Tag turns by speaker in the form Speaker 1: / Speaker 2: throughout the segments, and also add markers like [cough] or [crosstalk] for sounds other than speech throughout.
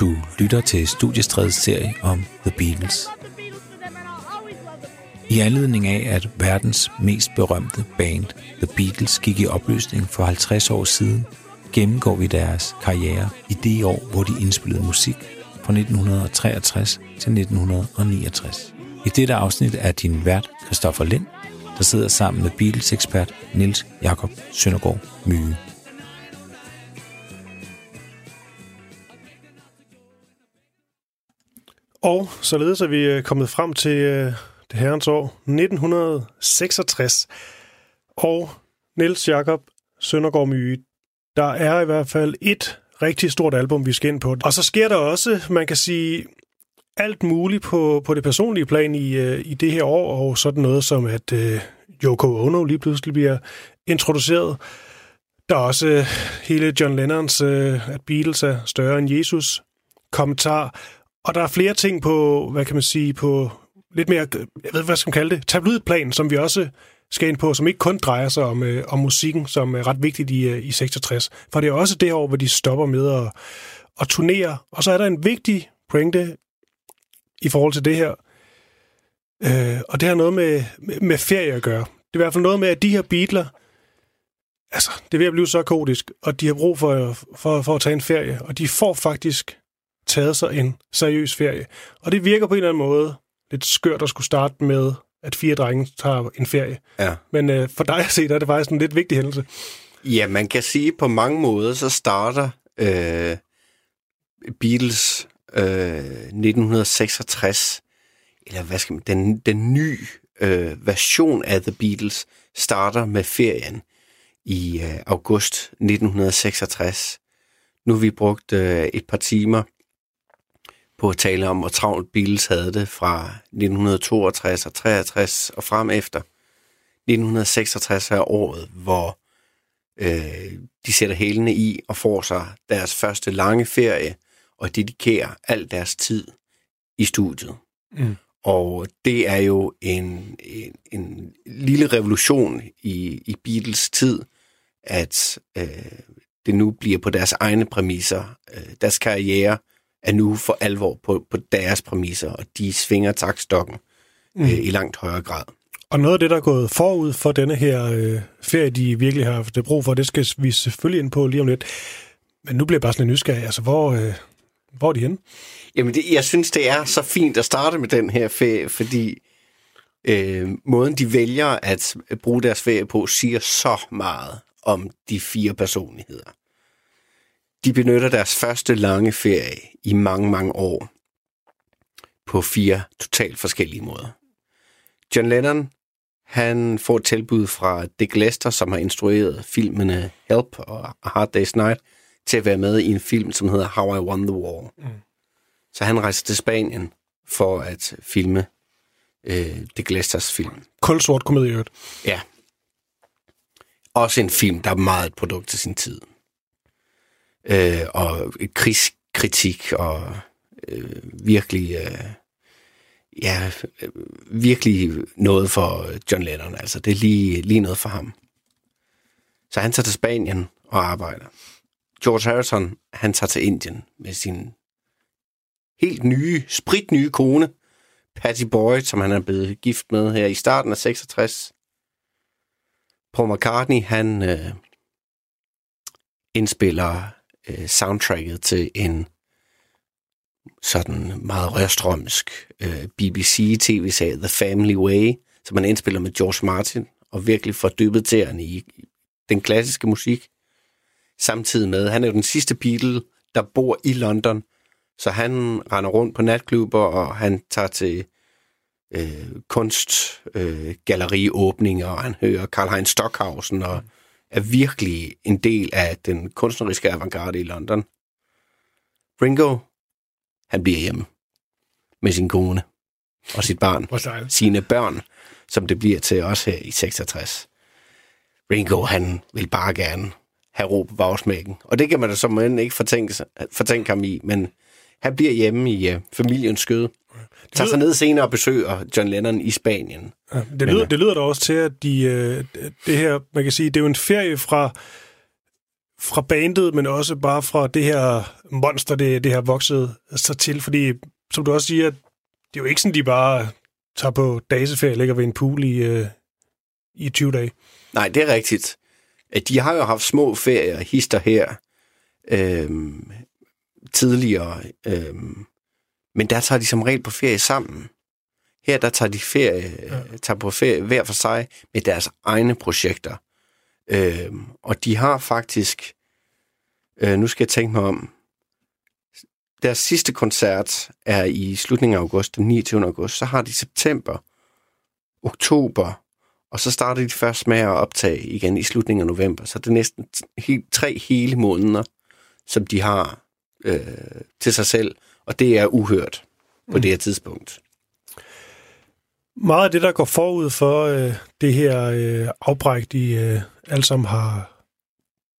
Speaker 1: Du lytter til Studiestredets serie om The Beatles. I anledning af, at verdens mest berømte band, The Beatles, gik i opløsning for 50 år siden, gennemgår vi deres karriere i det år, hvor de indspillede musik fra 1963 til 1969. I dette afsnit er din vært Christoffer Lind, der sidder sammen med Beatles-ekspert Nils Jakob Søndergaard Myge.
Speaker 2: Og således er vi øh, kommet frem til øh, det herrens år 1966. Og Niels Jakob Søndergaard Myge, der er i hvert fald et rigtig stort album, vi skal ind på. Og så sker der også, man kan sige, alt muligt på, på det personlige plan i, øh, i det her år, og sådan noget som, at øh, Yoko Ono lige pludselig bliver introduceret. Der er også øh, hele John Lennons, øh, at Beatles er større end Jesus, kommentar. Og der er flere ting på, hvad kan man sige, på lidt mere, jeg ved hvad skal man kalde det, tabloidplan, som vi også skal ind på, som ikke kun drejer sig om, øh, om musikken, som er ret vigtigt i, øh, i 66. For det er også det år, hvor de stopper med at, at turnere. Og så er der en vigtig pointe i forhold til det her. Øh, og det har noget med, med, med ferie at gøre. Det er i hvert fald noget med, at de her Beatles, altså, det er ved at blive så kodisk, og de har brug for, for, for at tage en ferie, og de får faktisk taget sig en seriøs ferie. Og det virker på en eller anden måde lidt skørt at skulle starte med, at fire drenge tager en ferie.
Speaker 3: Ja.
Speaker 2: Men øh, for dig at se, der er det faktisk en lidt vigtig hændelse.
Speaker 3: Ja, man kan sige på mange måder, så starter øh, Beatles øh, 1966, eller hvad skal man, den, den nye øh, version af The Beatles starter med ferien i øh, august 1966. Nu har vi brugt øh, et par timer på at tale om, hvor travlt Beatles havde det fra 1962 og 63 og frem efter. 1966 er året, hvor øh, de sætter hælene i og får sig deres første lange ferie og dedikerer al deres tid i studiet. Mm. Og det er jo en, en, en lille revolution i, i Beatles tid, at øh, det nu bliver på deres egne præmisser. Øh, deres karriere er nu for alvor på, på deres præmisser, og de svinger takstokken mm. øh, i langt højere grad.
Speaker 2: Og noget af det, der er gået forud for denne her øh, ferie, de virkelig har haft brug for, det skal vi selvfølgelig ind på lige om lidt. Men nu bliver jeg bare sådan en nysgerrig. Altså, hvor, øh, hvor er de henne?
Speaker 3: Jamen, det, jeg synes, det er så fint at starte med den her ferie, fordi øh, måden, de vælger at bruge deres ferie på, siger så meget om de fire personligheder. De benytter deres første lange ferie i mange, mange år på fire totalt forskellige måder. John Lennon, han får et tilbud fra Dick Lester, som har instrueret filmene Help og A Hard Day's Night, til at være med i en film, som hedder How I Won the War. Mm. Så han rejser til Spanien for at filme øh, Dick Lesters film.
Speaker 2: Kulsort komedie,
Speaker 3: Ja. Også en film, der er meget et produkt til sin tid øh, og krigskritik og øh, virkelig øh, ja, øh, virkelig noget for John Lennon. Altså, det er lige, lige noget for ham. Så han tager til Spanien og arbejder. George Harrison, han tager til Indien med sin helt nye, spritnye kone, Patty Boyd, som han er blevet gift med her i starten af 66. Paul McCartney, han øh, indspiller øh, soundtracket til en sådan meget rørstrømsk øh, BBC-tv-serie The Family Way, som man indspiller med George Martin, og virkelig får dybet til i den klassiske musik. Samtidig med, han er jo den sidste Beatle, der bor i London, så han render rundt på natklubber, og han tager til øh, kunstgalleriåbninger, øh, og han hører Karl-Heinz Stockhausen og mm er virkelig en del af den kunstneriske avantgarde i London. Ringo, han bliver hjemme med sin kone og sit barn. Sine børn, som det bliver til os her i 66. Ringo, han vil bare gerne have ro på bagsmækken. Og det kan man da som end ikke fortænke, fortænke ham i, men han bliver hjemme i uh, familiens skød. Tager sig ned senere og besøger John Lennon i Spanien.
Speaker 2: Ja, det, lyder, det lyder da også til, at de, øh, det her, man kan sige, det er jo en ferie fra fra bandet, men også bare fra det her monster, det, det har vokset sig til, fordi som du også siger, det er jo ikke sådan, de bare tager på dageseferie og ligger ved en pool i, øh, i 20 dage.
Speaker 3: Nej, det er rigtigt. De har jo haft små ferier, hister her, øhm, tidligere, øhm, men der tager de som regel på ferie sammen. Her der tager de ferie, ja. tager på ferie hver for sig med deres egne projekter. Øhm, og de har faktisk, øh, nu skal jeg tænke mig om, deres sidste koncert er i slutningen af august, den 29. august. Så har de september, oktober, og så starter de først med at optage igen i slutningen af november. Så det er næsten helt, tre hele måneder, som de har øh, til sig selv, og det er uhørt på mm. det her tidspunkt.
Speaker 2: Meget af det, der går forud for øh, det her øh, afbræk, de øh, alle sammen har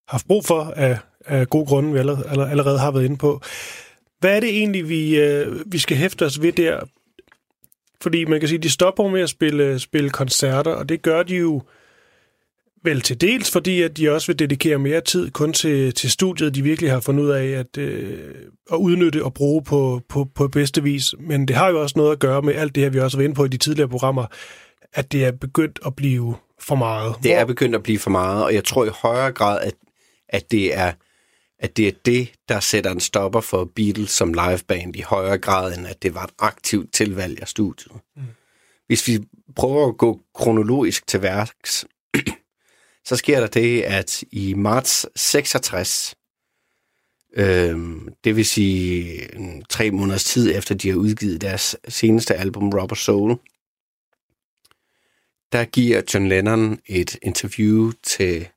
Speaker 2: haft brug for af, af gode grunde, vi allerede, allerede har været inde på. Hvad er det egentlig, vi, øh, vi skal hæfte os ved der? Fordi man kan sige, de stopper med at spille, spille koncerter, og det gør de jo vel til dels, fordi at de også vil dedikere mere tid kun til, til studiet, de virkelig har fundet ud af at, øh, at udnytte og bruge på, på, på bedste vis. Men det har jo også noget at gøre med alt det her, vi også har været inde på i de tidligere programmer, at det er begyndt at blive for meget.
Speaker 3: Det er begyndt at blive for meget, og jeg tror i højere grad, at, at det er at det er det, der sætter en stopper for Beatles som liveband i højere grad, end at det var et aktivt tilvalg af studiet. Mm. Hvis vi prøver at gå kronologisk til værks, så sker der det, at i marts 66, øh, det vil sige mm, tre måneders tid efter, de har udgivet deres seneste album, Rubber Soul, der giver John Lennon et interview til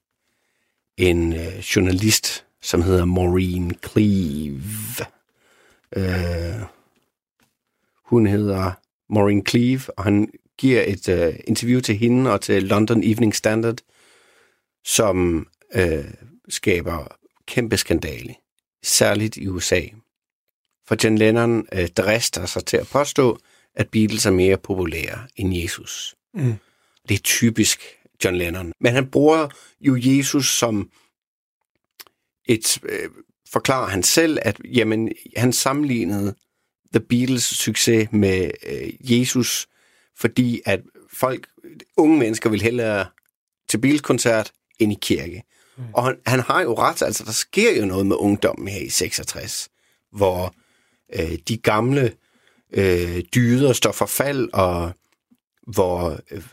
Speaker 3: en øh, journalist, som hedder Maureen Cleave. Øh, hun hedder Maureen Cleave, og han giver et øh, interview til hende og til London Evening Standard, som øh, skaber kæmpe skandale, særligt i USA. For John Lennon øh, drister sig til at påstå, at Beatles er mere populære end Jesus. Mm. Det er typisk John Lennon. Men han bruger jo Jesus som et, øh, forklarer han selv, at jamen, han sammenlignede The Beatles succes med øh, Jesus, fordi at folk, unge mennesker vil hellere til Beatles-koncert end i kirke. Mm. Og han, han har jo ret, altså der sker jo noget med ungdommen her i 66, hvor øh, de gamle øh, dyder står for fald, og hvor øh,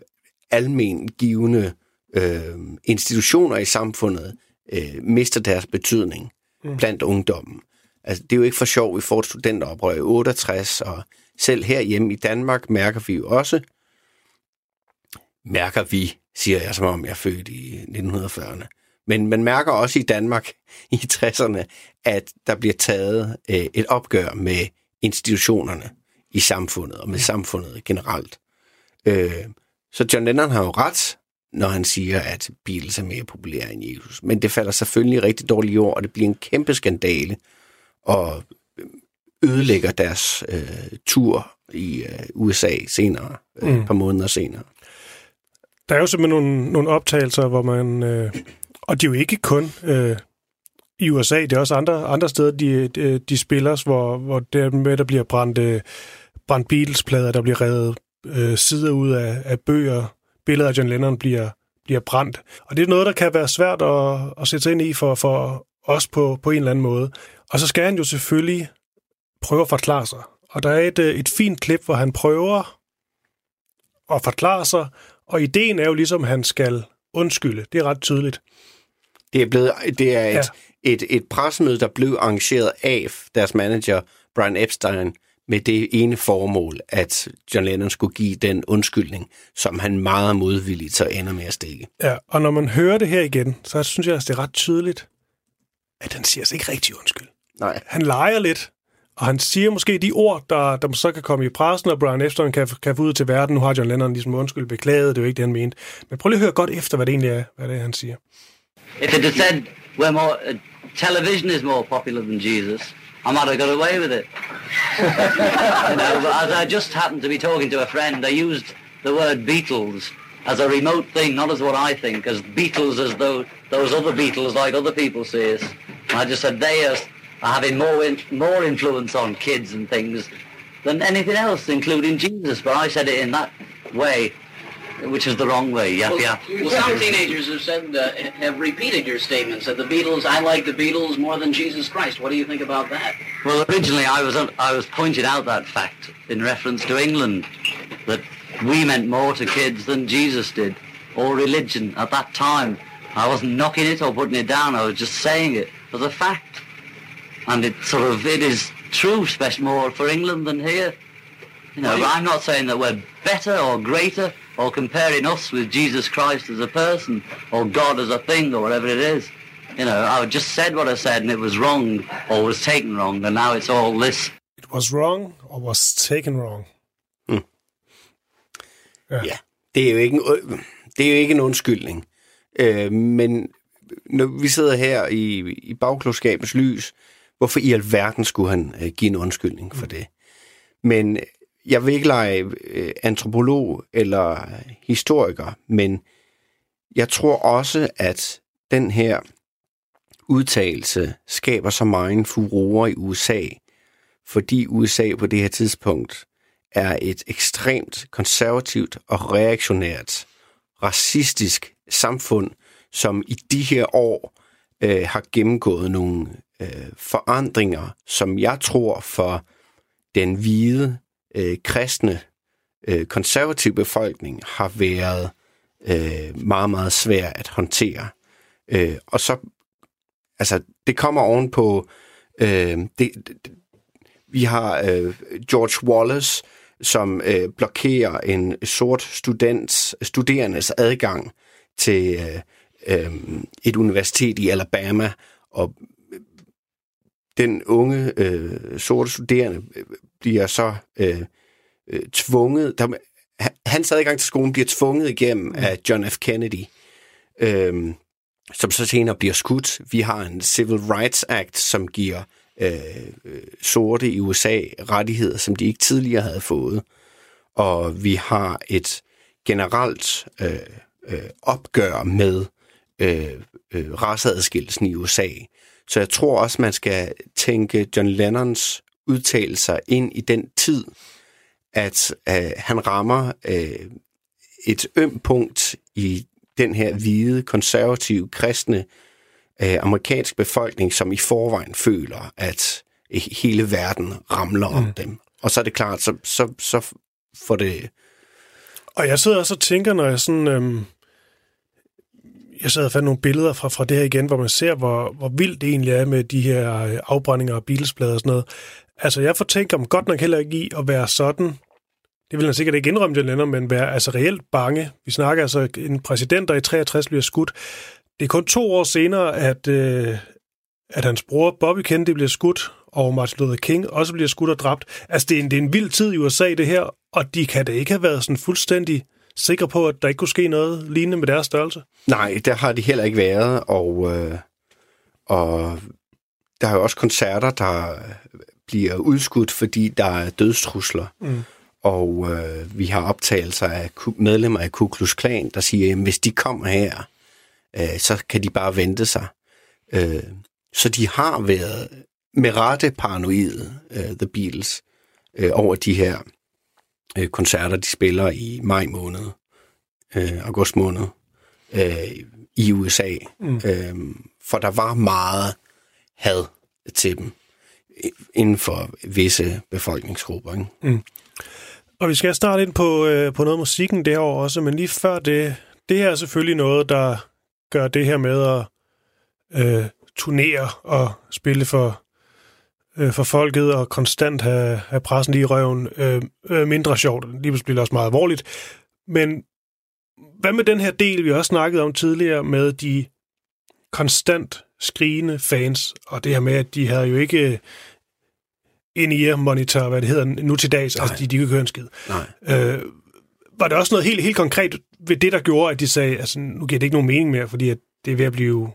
Speaker 3: almen givende øh, institutioner i samfundet øh, mister deres betydning mm. blandt ungdommen. Altså, det er jo ikke for sjov, vi får et studenteroprør i 68, og selv herhjemme i Danmark mærker vi jo også, mærker vi, siger jeg, som om jeg er født i 1940'erne. Men man mærker også i Danmark [laughs] i 60'erne, at der bliver taget øh, et opgør med institutionerne i samfundet, og med samfundet generelt. Øh, så John Lennon har jo ret, når han siger, at Beatles er mere populære end Jesus. Men det falder selvfølgelig rigtig dårligt i ord, og det bliver en kæmpe skandale, og ødelægger deres øh, tur i øh, USA senere, øh, mm. et par måneder senere.
Speaker 2: Der er jo simpelthen nogle, nogle optagelser, hvor man... Øh, og det er jo ikke kun øh, i USA, det er også andre, andre steder, de, de, de spiller, hvor, hvor der med, der bliver brændt, øh, brændt Beatles-plader, der bliver revet øh, sider ud af, af bøger, billeder af John Lennon bliver, bliver brændt. Og det er noget, der kan være svært at, at sætte sig ind i for, for os på, på en eller anden måde. Og så skal han jo selvfølgelig prøve at forklare sig. Og der er et, øh, et fint klip, hvor han prøver at forklare sig, og ideen er jo ligesom, at han skal undskylde. Det er ret tydeligt.
Speaker 3: Det er, blevet, det er et, ja. et, et pressemøde, der blev arrangeret af deres manager, Brian Epstein, med det ene formål, at John Lennon skulle give den undskyldning, som han meget modvilligt så ender med at stikke.
Speaker 2: Ja, og når man hører det her igen, så synes jeg, at det er ret tydeligt, at han siger sig ikke rigtig undskyld.
Speaker 3: Nej.
Speaker 2: Han leger lidt, og han siger måske de ord, der, der så kan komme i pressen, og Brian Epstein kan, kan få ud til verden. Nu har John Lennon ligesom undskyld beklaget, det er jo ikke det, han mente. Men prøv lige at høre godt efter, hvad det egentlig er, hvad det er, han siger.
Speaker 4: If it had said, we're more, uh, television is more popular than Jesus, I might have got away with it. [laughs] you know, but as I just happened to be talking to a friend, I used the word Beatles as a remote thing, not as what I think, as Beatles, as though those other Beatles, like other people see us. And I just said they are, are having more in, more influence on kids and things than anything else, including Jesus. But I said it in that way, which is the wrong way. Yap,
Speaker 5: Well,
Speaker 4: yap.
Speaker 5: well, some teenagers have said uh, have repeated your statement. Said the Beatles. I like the Beatles more than Jesus Christ. What do you think about that?
Speaker 4: Well, originally I was I was pointing out that fact in reference to England, that we meant more to kids than Jesus did, or religion at that time. I wasn't knocking it or putting it down. I was just saying it as a fact, and it sort of it is true, especially more for England than here. You know, but I'm not saying that we're better or greater or comparing us with Jesus Christ as a person or God as a thing or whatever it is. You know, I just said what I said and it was wrong or was taken wrong and now it's all this.
Speaker 2: It was wrong, or was taken wrong.
Speaker 3: Ja, det er jo ikke en, det er jo ikke en undskyldning. Øh, men når vi sidder her i, i bagklodskabens lys, hvorfor i alverden skulle han øh, give en undskyldning for det? Men jeg vil ikke lege øh, antropolog eller historiker, men jeg tror også, at den her udtalelse skaber så meget furore i USA, fordi USA på det her tidspunkt er et ekstremt konservativt og reaktionært, racistisk samfund, som i de her år øh, har gennemgået nogle øh, forandringer, som jeg tror for den hvide, øh, kristne, øh, konservative befolkning har været øh, meget, meget svær at håndtere. Øh, og så, altså, det kommer ovenpå, øh, det, det, vi har øh, George Wallace, som øh, blokerer en sort students, studerendes adgang til øh, øh, et universitet i Alabama, og den unge øh, sorte studerende øh, bliver så øh, øh, tvunget, der, hans adgang til skolen bliver tvunget igennem af John F. Kennedy, øh, som så senere bliver skudt. Vi har en Civil Rights Act, som giver øh, øh, sorte i USA rettigheder, som de ikke tidligere havde fået. Og vi har et generelt øh, øh, opgør med øh, øh, raceadskillelsen i USA. Så jeg tror også, man skal tænke John Lennons udtalelser ind i den tid, at øh, han rammer øh, et øm punkt i den her hvide, konservative, kristne øh, amerikansk befolkning, som i forvejen føler, at hele verden ramler om dem. Og så er det klart, så, så, så får det...
Speaker 2: Og jeg sidder også og tænker, når jeg sådan... Øhm, jeg sad og fandt nogle billeder fra, fra det her igen, hvor man ser, hvor, hvor vildt det egentlig er med de her øh, afbrændinger af bilsplader og sådan noget. Altså, jeg får tænkt om godt nok heller ikke i at være sådan, det vil han sikkert ikke indrømme, John Lennon, men være altså reelt bange. Vi snakker altså en præsident, der i 63 bliver skudt. Det er kun to år senere, at, øh, at hans bror Bobby Kennedy bliver skudt, og Martin Luther King også bliver skudt og dræbt. Altså, det er en, det er en vild tid i USA, det her, og de kan da ikke have været sådan fuldstændig sikre på, at der ikke kunne ske noget lignende med deres størrelse.
Speaker 3: Nej, der har de heller ikke været, og, øh, og der er jo også koncerter, der bliver udskudt, fordi der er dødstrusler. Mm. Og øh, vi har optagelser af medlemmer af Ku Klux Klan, der siger, at hvis de kommer her, øh, så kan de bare vente sig. Øh, så de har været med rette paranoide, øh, The Beatles, øh, over de her øh, koncerter, de spiller i maj måned, øh, august måned, øh, i USA. Mm. Øh, for der var meget had til dem inden for visse befolkningsgrupper. Ikke?
Speaker 2: Mm. Og vi skal starte ind på, øh, på noget af musikken derovre også, men lige før det, det her er selvfølgelig noget, der gør det her med at øh, turnere og spille for, øh, for folket og konstant have, have pressen lige i røven øh, øh, mindre sjovt. Lige pludselig bliver det også meget alvorligt. Men hvad med den her del, vi også snakkede om tidligere, med de konstant skrigende fans, og det her med, at de havde jo ikke en ear monitor, hvad det hedder nu til dags, Nej. altså de, de kan høre en skid.
Speaker 3: Nej.
Speaker 2: Øh, var det også noget helt, helt konkret ved det, der gjorde, at de sagde, altså nu giver det ikke nogen mening mere, fordi at det er ved at blive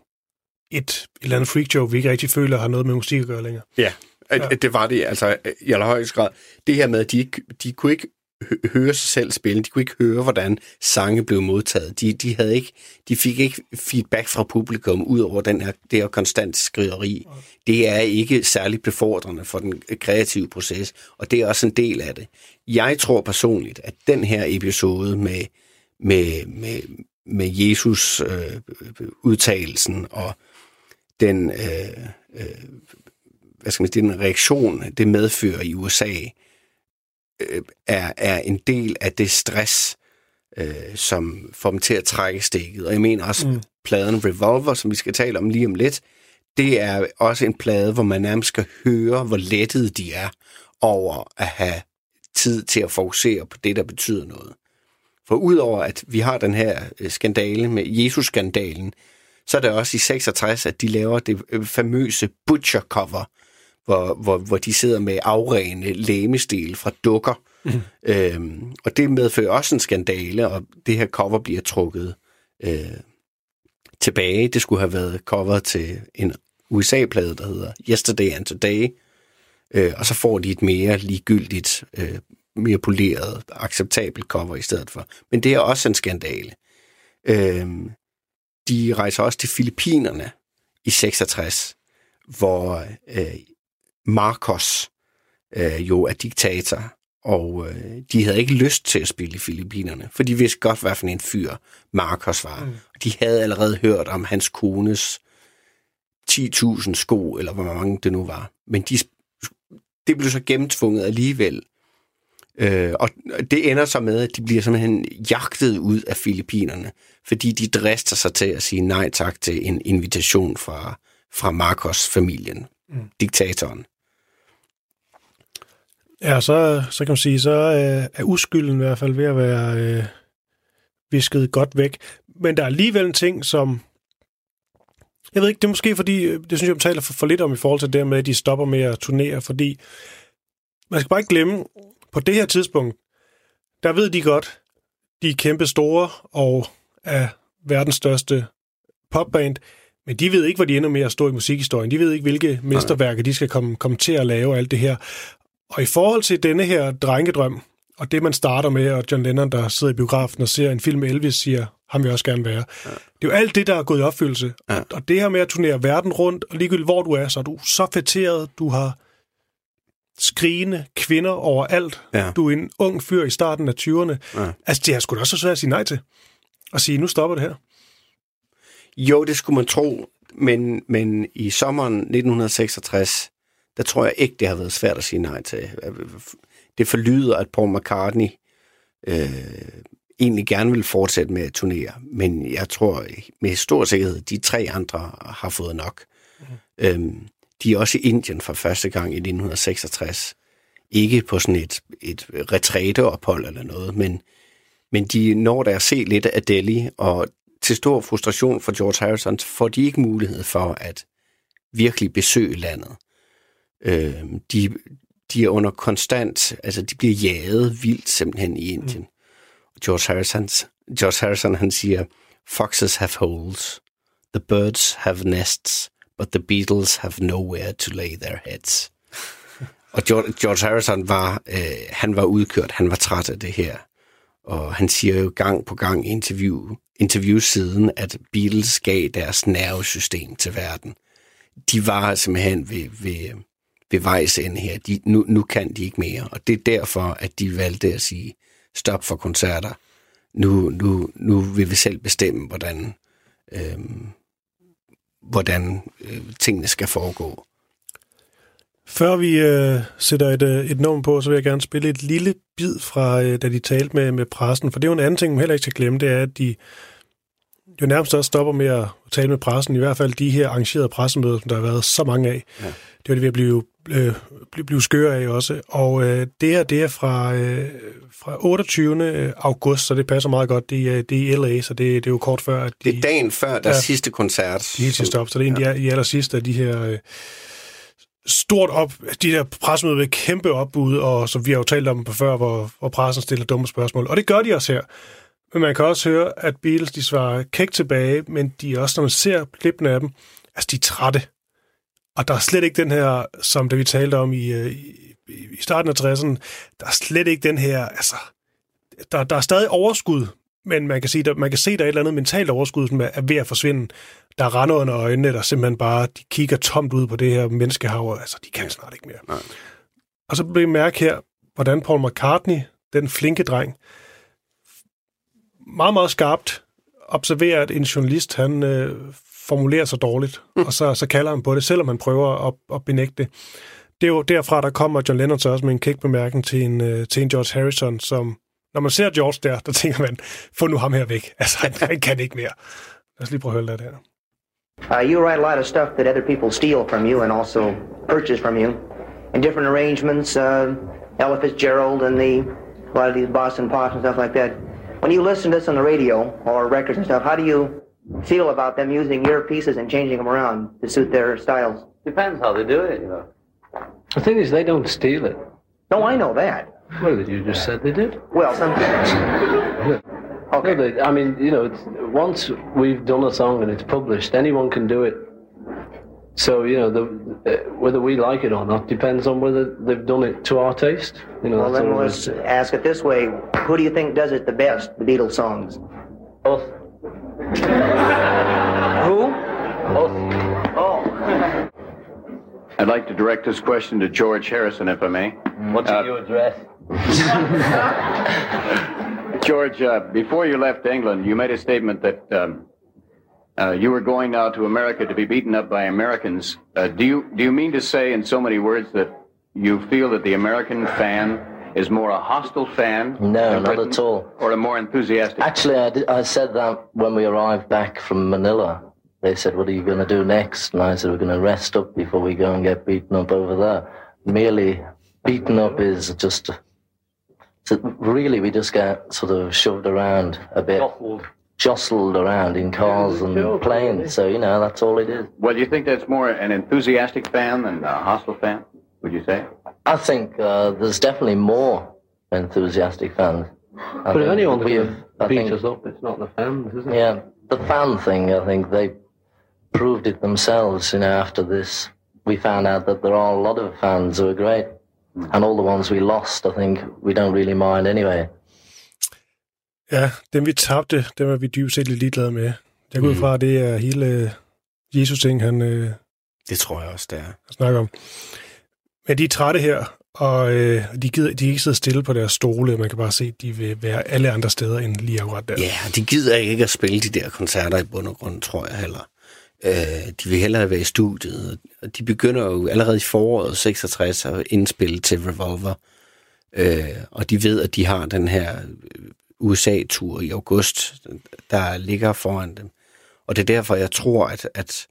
Speaker 2: et, et eller andet freakshow, vi ikke rigtig føler har noget med musik at gøre længere.
Speaker 3: Ja, ja. det var det altså i allerhøjeste grad. Det her med, at de, ikke, de kunne ikke hø- høre sig selv spille. De kunne ikke høre, hvordan sange blev modtaget. De, de, havde ikke, de fik ikke feedback fra publikum ud over den her, det her konstant skriveri. Det er ikke særlig befordrende for den kreative proces, og det er også en del af det. Jeg tror personligt, at den her episode med, med, med, med Jesus øh, udtalelsen og den, øh, øh, hvad skal man sige, den reaktion, det medfører i USA, øh, er, er en del af det stress, øh, som får dem til at trække stikket. Og jeg mener også, mm. pladen Revolver, som vi skal tale om lige om lidt, det er også en plade, hvor man nærmest skal høre, hvor lettet de er over at have tid til at fokusere på det, der betyder noget. For udover at vi har den her øh, skandale med Jesus-skandalen, så er det også i 66, at de laver det øh, famøse Butcher-cover, hvor, hvor, hvor de sidder med afrene lægemestil fra dukker. Mm. Øhm, og det medfører også en skandale, og det her cover bliver trukket øh, tilbage. Det skulle have været coveret til en USA-plade, der hedder Yesterday and Today. Øh, og så får de et mere ligegyldigt, øh, mere poleret, acceptabelt cover i stedet for. Men det er også en skandale. Øh, de rejser også til Filippinerne i 66, hvor øh, Marcos øh, jo er diktator, og øh, de havde ikke lyst til at spille i Filippinerne, for de vidste godt, hvad for en fyr Marcos var. Mm. De havde allerede hørt om hans kones 10.000 sko, eller hvor mange det nu var. Men de, det blev så gennemtvunget alligevel. Øh, og det ender så med, at de bliver simpelthen jagtet ud af Filippinerne, fordi de drister sig til at sige nej tak til en invitation fra, fra Marcos-familien, mm. diktatoren.
Speaker 2: Ja, så, så kan man sige, så øh, er uskylden i hvert fald ved at være øh, visket godt væk. Men der er alligevel en ting, som... Jeg ved ikke, det er måske fordi, øh, det synes jeg, man taler for, for lidt om i forhold til det med, at de stopper med at turnere, fordi man skal bare ikke glemme, på det her tidspunkt, der ved de godt, de er kæmpe store og er verdens største popband, men de ved ikke, hvor de ender med at stå i musikhistorien. De ved ikke, hvilke mesterværker de skal komme, komme til at lave alt det her. Og i forhold til denne her drengedrøm, og det man starter med, og John Lennon, der sidder i biografen og ser en film med Elvis, siger, ham vil også gerne være. Ja. Det er jo alt det, der er gået i opfyldelse. Ja. Og det her med at turnere verden rundt, og ligegyldigt hvor du er, så er du så fætteret, du har skrigende kvinder overalt. Ja. Du er en ung fyr i starten af 20'erne. Ja. Altså, det er sgu da også så svært at sige nej til. Og sige, nu stopper det her.
Speaker 3: Jo, det skulle man tro, men, men i sommeren 1966, der tror jeg ikke, det har været svært at sige nej til. Det forlyder, at Paul McCartney øh, egentlig gerne vil fortsætte med at turnere, men jeg tror med stor sikkerhed, de tre andre har fået nok. Mm. Øhm, de er også i Indien for første gang i 1966. Ikke på sådan et, et retræteophold eller noget, men, men de når der at se lidt af Delhi, og til stor frustration for George Harrison får de ikke mulighed for at virkelig besøge landet. Øh, de, de er under konstant, altså de bliver jaget vildt simpelthen i Indien. Mm. George Harrison, George Harrison han siger, Foxes have holes, the birds have nests, but the Beatles have nowhere to lay their heads. [laughs] Og George, George Harrison var, øh, han var udkørt, han var træt af det her. Og han siger jo gang på gang i interview, interview siden, at Beatles gav deres nervesystem til verden. De var simpelthen ved, ved, ved vejs ende her. De, nu, nu kan de ikke mere. Og det er derfor, at de valgte at sige, stop for koncerter. Nu, nu, nu vil vi selv bestemme, hvordan, øhm, hvordan øh, tingene skal foregå.
Speaker 2: Før vi øh, sætter et, øh, et nummer på, så vil jeg gerne spille et lille bid fra, øh, da de talte med, med pressen. For det er jo en anden ting, man heller ikke skal glemme, det er, at de jo nærmest også stopper med at tale med pressen. I hvert fald de her arrangerede pressemøder, som der har været så mange af. Ja. Det var det ved at blive, øh, blive, skøre af også. Og øh, det her, det er fra, øh, fra 28. august, så det passer meget godt. Det er, det er i LA, så det, det er jo kort før. At
Speaker 3: de, det er dagen før deres ja, sidste koncert.
Speaker 2: De helt sidste op, så det er en ja. de, de aller sidste af de her... Øh, stort op, de der pressemøder med kæmpe opbud, og som vi har jo talt om på før, hvor, hvor pressen stiller dumme spørgsmål. Og det gør de også her. Men man kan også høre, at Beatles, de svarer kæk tilbage, men de er også, når man ser klippene af dem, altså de er trætte. Og der er slet ikke den her, som det vi talte om i, øh, i, i starten af 60'erne, der er slet ikke den her, altså, der, der er stadig overskud, men man kan, sige, der, man kan se, der er et eller andet mentalt overskud, som er ved at forsvinde. Der er render under øjnene, der simpelthen bare, de kigger tomt ud på det her menneskehav, altså, de kan snart ikke mere. Nej. Og så bliver mærke her, hvordan Paul McCartney, den flinke dreng, meget, meget skarpt observerer, at en journalist, han øh, formulerer sig dårligt, mm. og så, så kalder han på det, selvom han prøver at, at benægte det. Det er jo derfra, der kommer John Lennon så også med en kækbemærkning til en, øh, til en George Harrison, som, når man ser George der, der tænker man, få nu ham her væk. [laughs] Altså, han, han kan ikke mere. Lad os lige prøve at høre det her.
Speaker 6: Uh, you write a lot of stuff that other people steal from you and also purchase from you in different arrangements. Uh, Ella Fitzgerald and the a lot of these Boston Pops and stuff like that. When you listen to this on the radio or records and stuff, how do you feel about them using your pieces and changing them around to suit their styles?
Speaker 7: Depends how they do it, you know. The thing is, they don't steal it.
Speaker 6: No, I know that.
Speaker 7: Well, you just said they did.
Speaker 6: Well, sometimes. [laughs]
Speaker 7: okay. [laughs] No, they, I mean, you know, it's, once we've done a song and it's published, anyone can do it. So you know, the, uh, whether we like it or not depends on whether they've done it to our taste. You know,
Speaker 6: well, then let's ask it this way: Who do you think does it the best? The Beatles songs.
Speaker 7: Us.
Speaker 6: Who?
Speaker 7: Us.
Speaker 6: Oh.
Speaker 8: I'd like to direct this question to George Harrison, if I may.
Speaker 7: What's uh, your address? [laughs]
Speaker 8: George, uh, before you left England, you made a statement that um, uh, you were going now to America to be beaten up by Americans. Uh, do you do you mean to say, in so many words, that you feel that the American fan is more a hostile fan?
Speaker 9: No, not at all.
Speaker 8: Or a more enthusiastic?
Speaker 9: Actually, I, did, I said that when we arrived back from Manila. They said, "What are you going to do next?" And I said, "We're going to rest up before we go and get beaten up over there." Merely beaten up is just. So really, we just get sort of shoved around a bit jostled around in cars and planes. So, you know, that's all it is.
Speaker 8: Well, do you think that's more an enthusiastic fan than a hostile fan, would you say?
Speaker 9: I think uh, there's definitely more enthusiastic fans.
Speaker 7: I but if anyone can beat us up, it's not the fans, is it?
Speaker 9: Yeah, the fan thing, I think they proved it themselves, you know, after this. We found out that there are a lot of fans who are great. And all the ones we lost, I think we don't really mind anyway.
Speaker 2: Ja, dem vi tabte, dem er vi dybest set lidt ligeglade med. Jeg går ud mm. fra, at det er hele Jesus-ting, han øh,
Speaker 3: det tror jeg også, det er.
Speaker 2: snakker om. Men de er trætte her, og øh, de, gider, de kan ikke sidde stille på deres stole. Man kan bare se, at de vil være alle andre steder end lige akkurat der.
Speaker 3: Ja, de gider ikke at spille de der koncerter i bund og grund, tror jeg heller. Øh, de vil hellere være i studiet. Og de begynder jo allerede i foråret 66 at indspille til Revolver. Øh, og de ved, at de har den her øh, USA-tur i august, der ligger foran dem. Og det er derfor, jeg tror, at, at,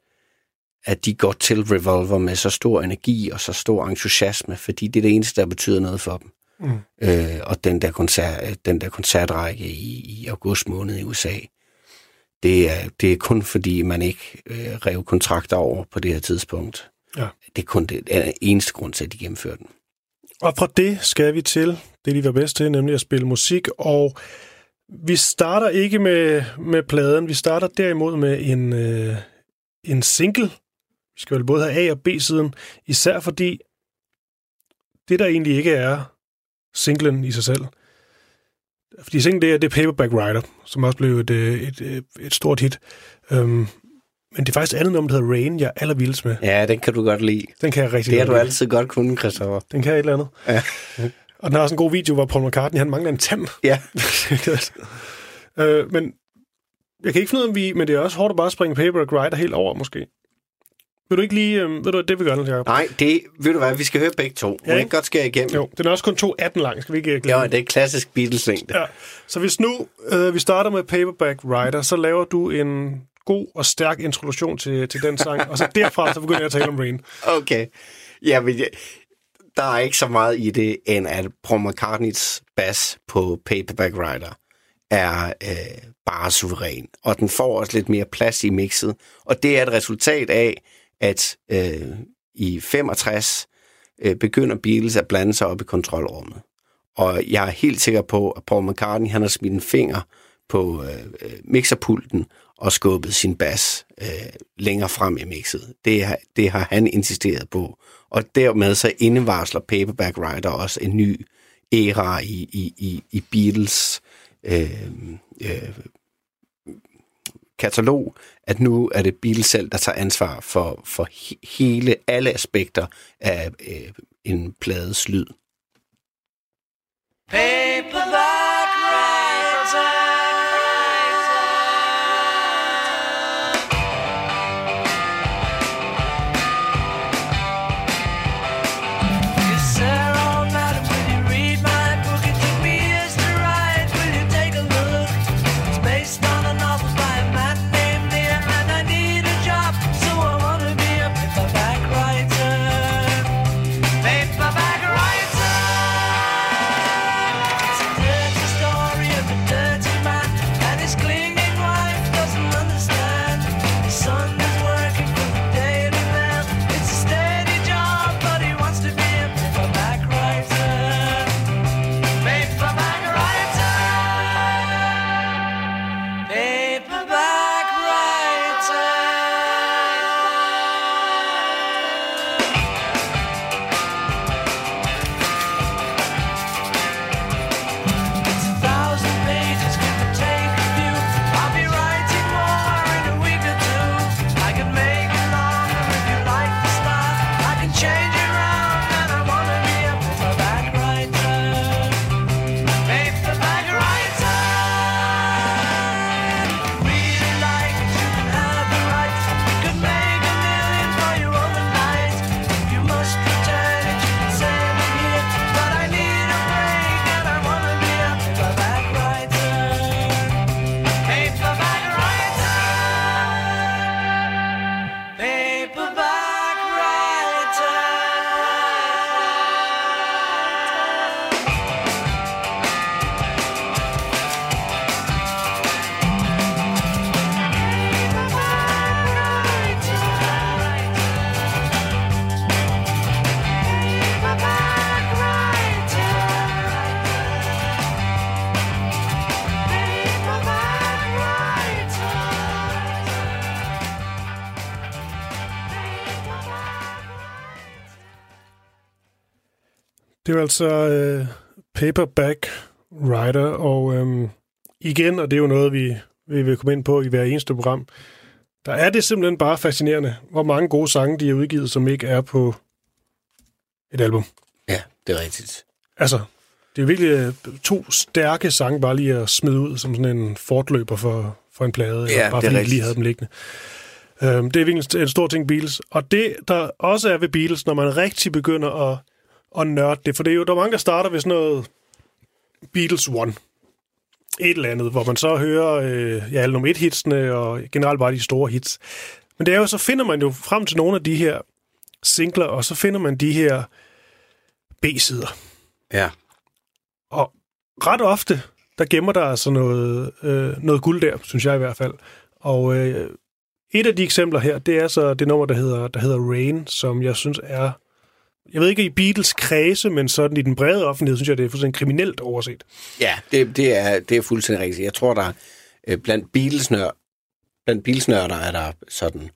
Speaker 3: at de går til Revolver med så stor energi og så stor entusiasme, fordi det er det eneste, der betyder noget for dem. Mm. Øh, og den der, koncert, den der koncertrække i, i august måned i USA, det er, det er kun fordi, man ikke øh, rev kontrakter over på det her tidspunkt. Ja. Det er kun det, det eneste grund til, at de gennemfører den.
Speaker 2: Og fra det skal vi til det, de var bedst til, nemlig at spille musik. Og vi starter ikke med, med pladen, vi starter derimod med en, øh, en single. Vi skal vel både have A- og B-siden, især fordi det, der egentlig ikke er singlen i sig selv. Fordi singlen, det er, det er Paperback Rider, som også blev et, øh, et, et, et stort hit. Um, men det er faktisk andet nummer, der hedder Rain, jeg er allervildest med.
Speaker 3: Ja, den kan du godt lide.
Speaker 2: Den kan jeg rigtig
Speaker 3: det
Speaker 2: godt
Speaker 3: Det har du altid godt kunnet, Christoffer.
Speaker 2: Den kan et eller andet. Ja. Og den har også en god video, hvor Paul McCartney, han mangler en tand.
Speaker 3: Ja. [laughs]
Speaker 2: øh, men jeg kan ikke finde ud af, om vi... Men det er også hårdt at bare springe Paper Rider helt over, måske. Vil du ikke lige... Øh, ved du, det vil gøre, Jacob?
Speaker 3: Nej, det... Ved du hvad, vi skal høre begge to. Ja, ikke godt skære igennem.
Speaker 2: Jo, den er også kun 2.18 lang, skal vi ikke glemme.
Speaker 3: Ja, det er klassisk beatles -længde.
Speaker 2: Ja. Så hvis nu øh, vi starter med Paperback Rider, så laver du en god og stærk introduktion til, til den sang, og så [laughs] derfra så begynder jeg at tale om Rain.
Speaker 3: Okay. Ja, men der er ikke så meget i det, end at Paul McCartneys bass på Paperback Rider er øh, bare suveræn. Og den får også lidt mere plads i mixet. Og det er et resultat af, at øh, i 65 øh, begynder Beatles at blande sig op i kontrolrummet. Og jeg er helt sikker på, at Paul McCartney han har smidt en finger på øh, øh mixerpulten og skubbet sin bas øh, længere frem i mixet. Det, har, det har han insisteret på. Og dermed så indevarsler Paperback Writer også en ny æra i, i, i, i Beatles øh, øh, katalog, at nu er det Beatles selv, der tager ansvar for, for he, hele, alle aspekter af øh, en plades lyd.
Speaker 10: Paperback
Speaker 2: Det er jo altså øh, Paperback Writer, og øhm, igen, og det er jo noget, vi, vi vil komme ind på i hver eneste program, der er det simpelthen bare fascinerende, hvor mange gode sange, de har udgivet, som ikke er på et album.
Speaker 3: Ja, det er rigtigt.
Speaker 2: Altså, det er virkelig øh, to stærke sange, bare lige at smide ud som sådan en fortløber for, for en plade,
Speaker 3: Ja,
Speaker 2: eller bare fordi
Speaker 3: rigtigt.
Speaker 2: lige havde dem liggende. Øhm, det er virkelig en- en stor ting, Beatles. Og det, der også er ved Beatles, når man rigtig begynder at, at nørde det, for det er jo, der er mange, der starter ved sådan noget Beatles One. Et eller andet, hvor man så hører øh, ja, alle nummer et hitsene, og generelt bare de store hits. Men det er jo, så finder man jo frem til nogle af de her singler, og så finder man de her B-sider.
Speaker 3: Ja.
Speaker 2: Og ret ofte, der gemmer der altså noget, øh, noget guld der, synes jeg i hvert fald. Og øh, et af de eksempler her, det er så det nummer, der hedder, der hedder Rain, som jeg synes er... Jeg ved ikke i Beatles kredse, men sådan i den brede offentlighed, synes jeg, det er fuldstændig kriminelt overset.
Speaker 3: Ja, det, det, er, det er fuldstændig rigtigt. Jeg tror, der øh, blandt Beatles-nør, blandt Beatles-nørder er der sådan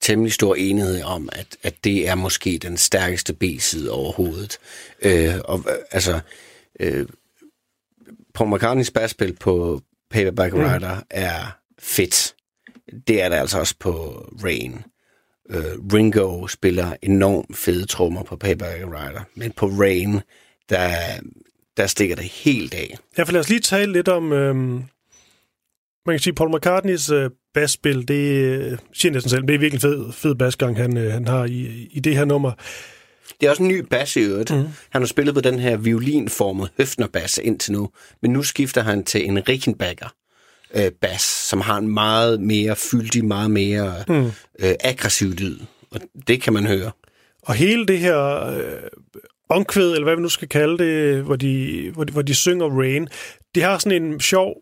Speaker 3: temmelig stor enighed om, at, at det er måske den stærkeste B-side overhovedet. Øh, og altså, øh, Paul McCartneys basspil på Paperback. Writer mm. er fedt. Det er der altså også på Rain. Øh, Ringo spiller enormt fede trommer på Paperback Writer, men på Rain, der, der stikker det helt af.
Speaker 2: Ja, for lad os lige tale lidt om... Øhm, man kan sige, Paul McCartneys øh, basspil, det øh, siger næsten selv, det er virkelig fed, fed basgang, han, øh, han har i, i det her nummer.
Speaker 3: Det er også en ny bas i øvrigt. Mm. Han har spillet på den her violinformede Høfner-bas indtil nu, men nu skifter han til en Rickenbacker øh, bas, som har en meget mere fyldig, meget mere
Speaker 2: Mm.
Speaker 3: øh, aggressiv lyd. Og det kan man høre.
Speaker 2: Og hele det her øh, omkvæd, eller hvad vi nu skal kalde det, hvor de, hvor de, hvor de synger Rain, det har sådan en sjov,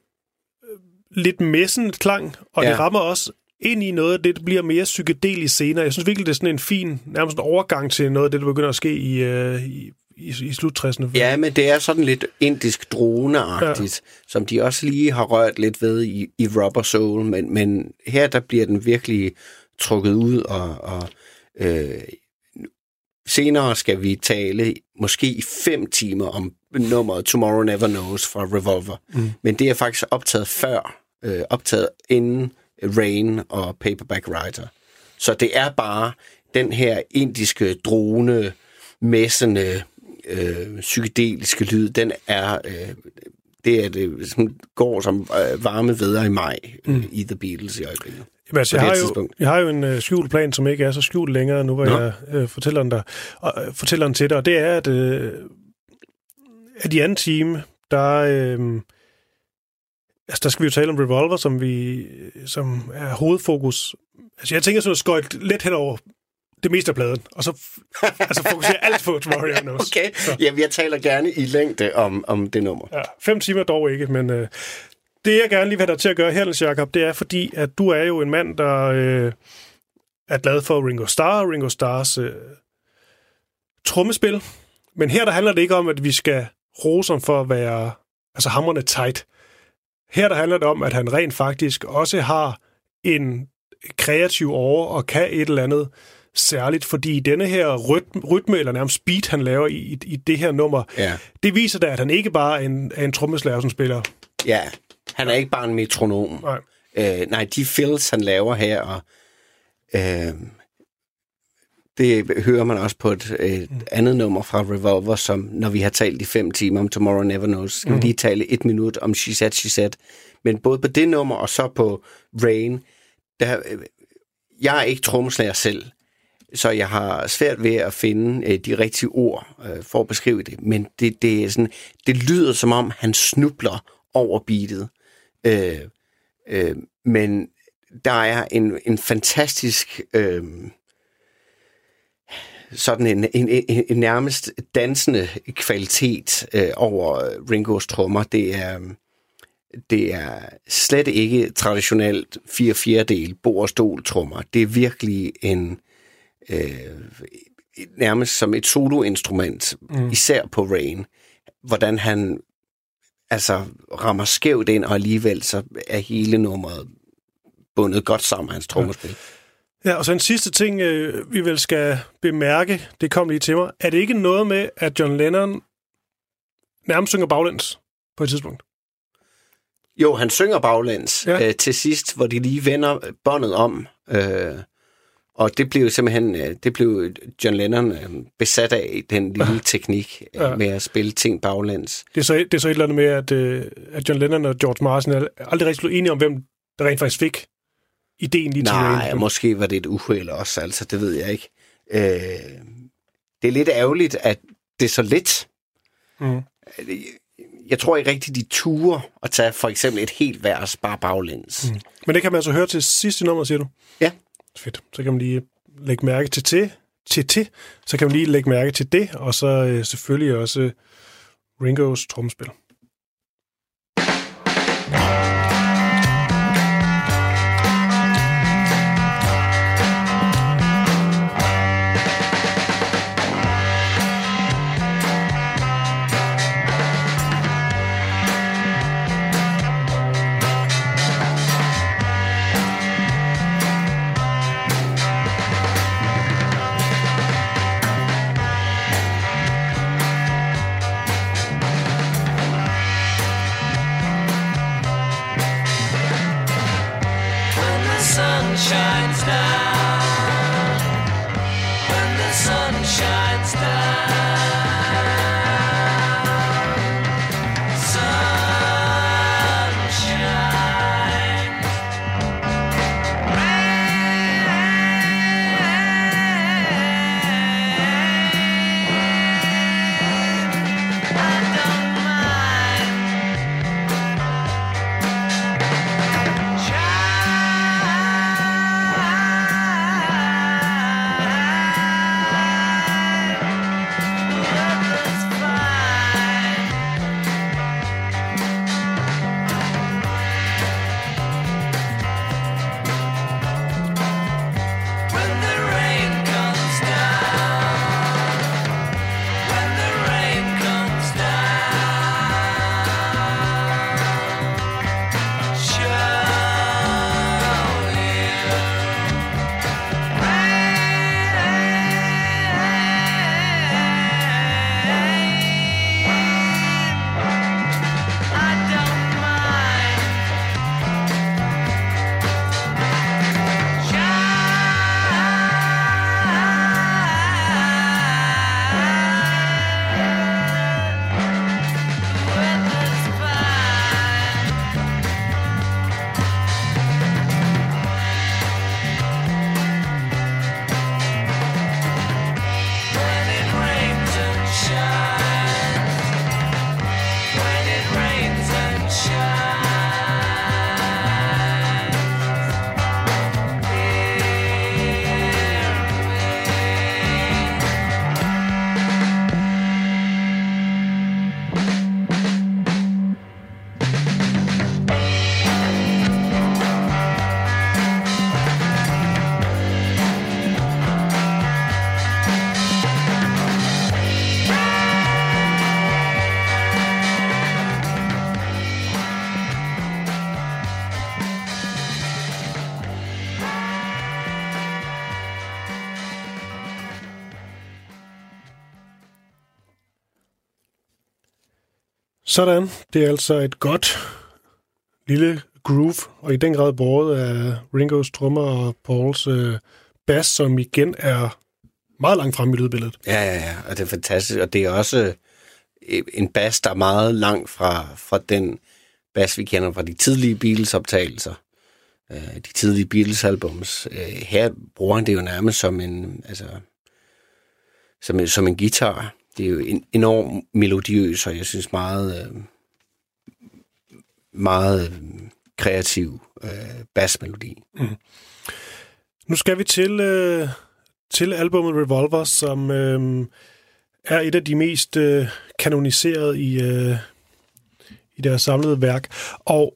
Speaker 2: øh, lidt messen klang, og. Ja. det rammer også ind i noget af det, der bliver mere psykedelisk senere. Jeg synes virkelig, det er sådan en fin, nærmest en overgang til noget af det, der begynder at ske i, øh, i, i, i slut 60'erne.
Speaker 3: Ja, men det er sådan lidt indisk droneagtigt, ja. som de også lige har rørt lidt ved i, i Rubber Soul, men, men her der bliver den virkelig trukket ud, og, og øh, senere skal vi tale måske i fem timer om nummeret Tomorrow Never Knows fra Revolver, mm. men det er faktisk optaget før, øh, optaget inden Rain og Paperback Writer. Så det er bare den her indiske drone, messende, øh, psykedeliske lyd, den er, øh, det er det, som går som øh, varme veder i maj øh,
Speaker 2: Mm.
Speaker 3: i The Beatles i øjeblikket.
Speaker 2: Jamen, altså, jeg, har jo, jeg har jo en øh, skjult plan, som ikke er så skjult længere, nu hvor
Speaker 3: Nå.
Speaker 2: jeg øh, fortæller, den der, og, øh, fortæller den til dig. Og det er, at, øh, at i anden time, der, øh, altså, der skal vi jo tale om Revolver, som, vi, som er hovedfokus. Altså, jeg tænker sådan at skøjt lidt hen over det meste af pladen, og så [laughs] altså, fokusere alt på Tomorrow Never Knows.
Speaker 3: Okay, ja, jeg taler gerne i længde om, om det nummer.
Speaker 2: Ja, fem timer dog ikke, men øh, det jeg gerne lige vil have dig til at gøre her, Jacob, det er fordi, at du er jo en mand, der øh, er glad for Ringo Starr og Ringo Starrs øh, trommespil. Men her der handler det ikke om, at vi skal rose ham for at være altså hammerne tight. Her der handler det om, at han rent faktisk også har en kreativ over og kan et eller andet særligt, fordi denne her rytme, rytme eller nærmest beat, han laver i, i, det her nummer,
Speaker 3: Ja.
Speaker 2: det viser da, at han ikke bare er en, er en trommeslager, som spiller.
Speaker 3: Ja, han er ikke bare en metronom.
Speaker 2: Nej.
Speaker 3: Øh, nej, de fills, han laver her, og øh, det hører man også på et, et mm. andet nummer fra Revolver, som når vi har talt i fem timer om Tomorrow Never Knows, skal mm. vi lige tale et minut om She Said, She Said. Men både på det nummer og så på Rain, der, øh, jeg er ikke trommeslager selv, så jeg har svært ved at finde øh, de rigtige ord øh, for at beskrive det. Men det, det, er sådan, det lyder som om, han snubler over beatet. Øh, øh, men der er en, en fantastisk øh, sådan en, en, en, en nærmest dansende kvalitet øh, over Ringos trommer. Det er, det er slet ikke traditionelt 4 fjerdedel bord og stol trommer. Det er virkelig en øh, nærmest som et soloinstrument,
Speaker 2: Mm.
Speaker 3: især på Rain. Hvordan han altså rammer skævt ind, og alligevel så er hele nummeret bundet godt sammen hans trommespil.
Speaker 2: Ja, og så en sidste ting, øh, vi vel skal bemærke, det kom lige til mig. Er det ikke noget med, at John Lennon nærmest synger baglæns på et tidspunkt?
Speaker 3: Jo, han synger baglæns
Speaker 2: Ja.
Speaker 3: ja. øh, til sidst, hvor de lige vender båndet om. Øh, og det blev simpelthen, øh, det blev John Lennon øh, besat af, den lille teknik øh,
Speaker 2: Ja.
Speaker 3: med at spille ting baglæns.
Speaker 2: Det er så, det er så et eller andet med, at, at John Lennon og George Martin aldrig rigtig blevet enige om, hvem der rent faktisk fik ideen lige til
Speaker 3: Nej, måske var det et uheld også, altså det ved jeg ikke. Øh, det er lidt ærgerligt, at det er så lidt.
Speaker 2: Mm.
Speaker 3: Jeg tror ikke rigtig, de turer at tage for eksempel et helt vers bare baglæns.
Speaker 2: Mm. Men det kan man altså høre til sidste nummer, siger du?
Speaker 3: Ja.
Speaker 2: Fedt. Så kan man lige lægge mærke til til, til, til. Så kan man lige lægge mærke til det, og så øh, selvfølgelig også Ringos trommespil. Sådan. Det er altså et godt lille groove, og i den grad båret af Ringos trommer og Pauls øh, bass, som igen er meget langt frem i lydbilledet.
Speaker 3: Ja, ja, ja, og det er fantastisk. Og det er også øh, en bas, der er meget langt fra, fra den bas, vi kender fra de tidlige Beatles-optagelser. Øh, de tidlige Beatles-albums. Øh, her bruger han det jo nærmest som en, altså, som, en- som en guitar. Det er jo en enorm melodiøs, og jeg synes meget, øh, meget øh, kreativ øh, basmelodi. Mm.
Speaker 2: Nu skal vi til, øh, til albumet Revolver, som øh, er et af de mest øh, kanoniserede i, øh, i deres samlede værk. Og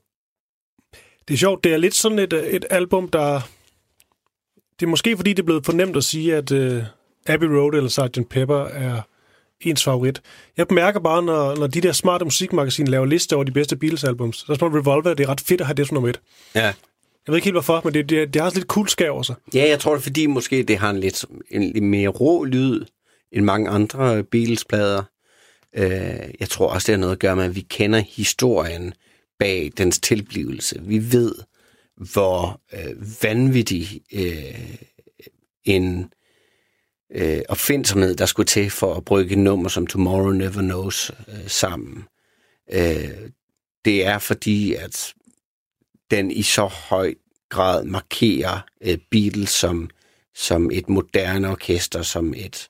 Speaker 2: det er sjovt, det er lidt sådan et, øh, et album, der... Det er måske fordi, det er blevet fornemt at sige, at øh, Abbey Road eller Sgt. Pepper er ens favorit. Jeg bemærker bare, når, når de der smarte musikmagasiner laver lister over de bedste Beatles-albums, så er noget Revolver, det er ret fedt at have det som nummer et.
Speaker 3: Ja.
Speaker 2: Jeg ved ikke helt hvorfor, men det, det, det har også lidt cool skær over sig.
Speaker 3: Ja, jeg tror det er fordi måske det har en lidt, en lidt mere rå lyd end mange andre Beatles-plader. Øh, jeg tror også, det har noget at gøre med, at vi kender historien bag dens tilblivelse. Vi ved, hvor øh, vanvittig øh, en øh, opfindsomhed, der skulle til for at brygge et nummer som Tomorrow Never Knows øh, sammen. Øh, det er fordi, at den i så høj grad markerer øh, Beatles som, som et moderne orkester, som et,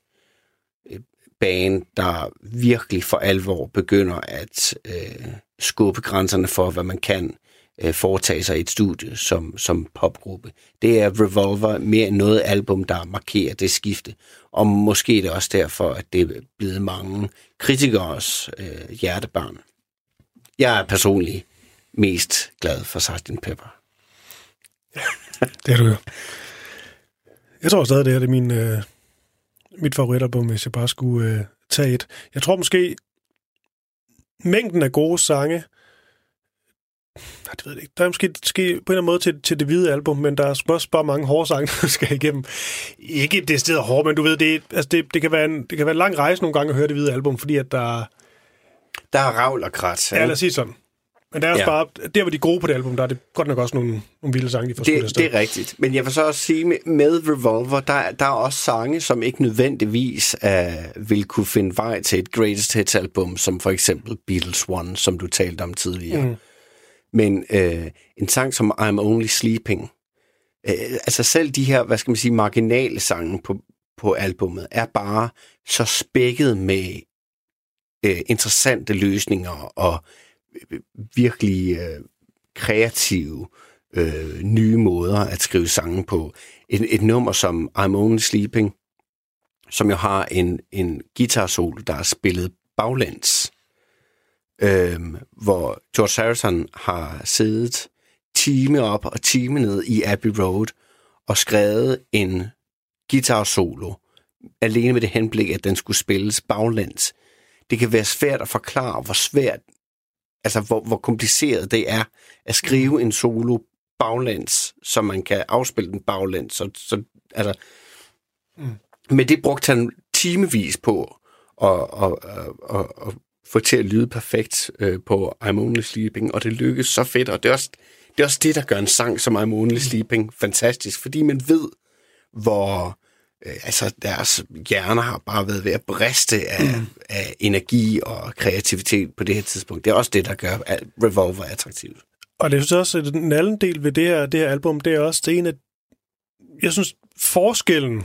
Speaker 3: et band, der virkelig for alvor begynder at øh, skubbe grænserne for, hvad man kan øh, foretage sig i et studie som, som popgruppe. Det er Revolver mere end noget album, der markerer det skifte. Og måske er det også derfor, at det er blevet mange kritikers øh, hjertebarn. Jeg er personligt mest glad for Sgt. Pepper. [laughs]
Speaker 2: Det er du jo. Jeg tror stadig, det her det er min, øh, mit favoritalbum, hvis jeg bare skulle øh, tage et. Jeg tror måske, mængden af gode sange, det ved jeg ikke, der er måske, måske på en eller anden måde til, til det hvide album, men der er sgu også bare mange hårde sange, [laughs] der skal igennem. Ikke det sted hårdt, men du ved, det, altså det, det, kan være en, det kan være en lang rejse nogle gange at høre det hvide album, fordi at der,
Speaker 3: Der er ravl og krat.
Speaker 2: ja, lad os sige sådan. Men der er også
Speaker 3: Ja.
Speaker 2: bare, der hvor de gode på det album, der er det godt nok også nogle, nogle vilde sange, de får
Speaker 3: Det, det er rigtigt. Men jeg vil så også sige, med, med Revolver, der, der er også sange, som ikke nødvendigvis uh, vil kunne finde vej til et Greatest Hits album, som for eksempel Beatles One, som du talte om tidligere. Mm. Men øh, en sang som I'm Only Sleeping, øh, altså selv de her, hvad skal man sige, marginale sange på, på albummet, er bare så spækket med øh, interessante løsninger og øh, virkelig øh, kreative øh, nye måder at skrive sange på. Et, et nummer som I'm Only Sleeping, som jo har en, en guitar-solo, der er spillet baglæns, øh, hvor George Harrison har siddet time op og time ned i Abbey Road og skrevet en guitar-solo, alene med det henblik, at den skulle spilles baglæns. Det kan være svært at forklare, hvor svært altså hvor, hvor kompliceret det er at skrive en solo baglæns, så man kan afspille den baglæns. Så, så, altså, mm. Men det brugte han timevis på at, at, at, at, at få til at lyde perfekt øh, på I'm Only Sleeping, og det lykkedes så fedt, og det er, også, det er også det, der gør en sang som I'm Only Sleeping fantastisk, fordi man ved, hvor øh, altså deres hjerner har bare været ved at briste af, mm. af energi og kreativitet på det her tidspunkt. Det er også det, der gør Revolver attraktivt.
Speaker 2: Og det er også at den anden del ved det her, det her album, det er også det ene jeg synes, forskellen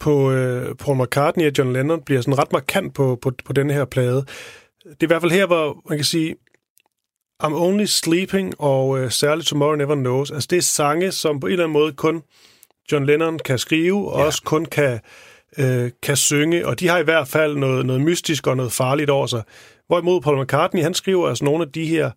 Speaker 2: på øh, Paul McCartney og John Lennon bliver sådan ret markant på, på, på den her plade. Det er i hvert fald her, hvor man kan sige, I'm Only Sleeping og øh, særligt Tomorrow Never Knows. Altså det er sange, som på en eller anden måde kun John Lennon kan skrive, og ja. også kun kan, øh, kan synge, og de har i hvert fald noget, noget mystisk og noget farligt over sig. Hvorimod Paul McCartney, han skriver altså nogle af de her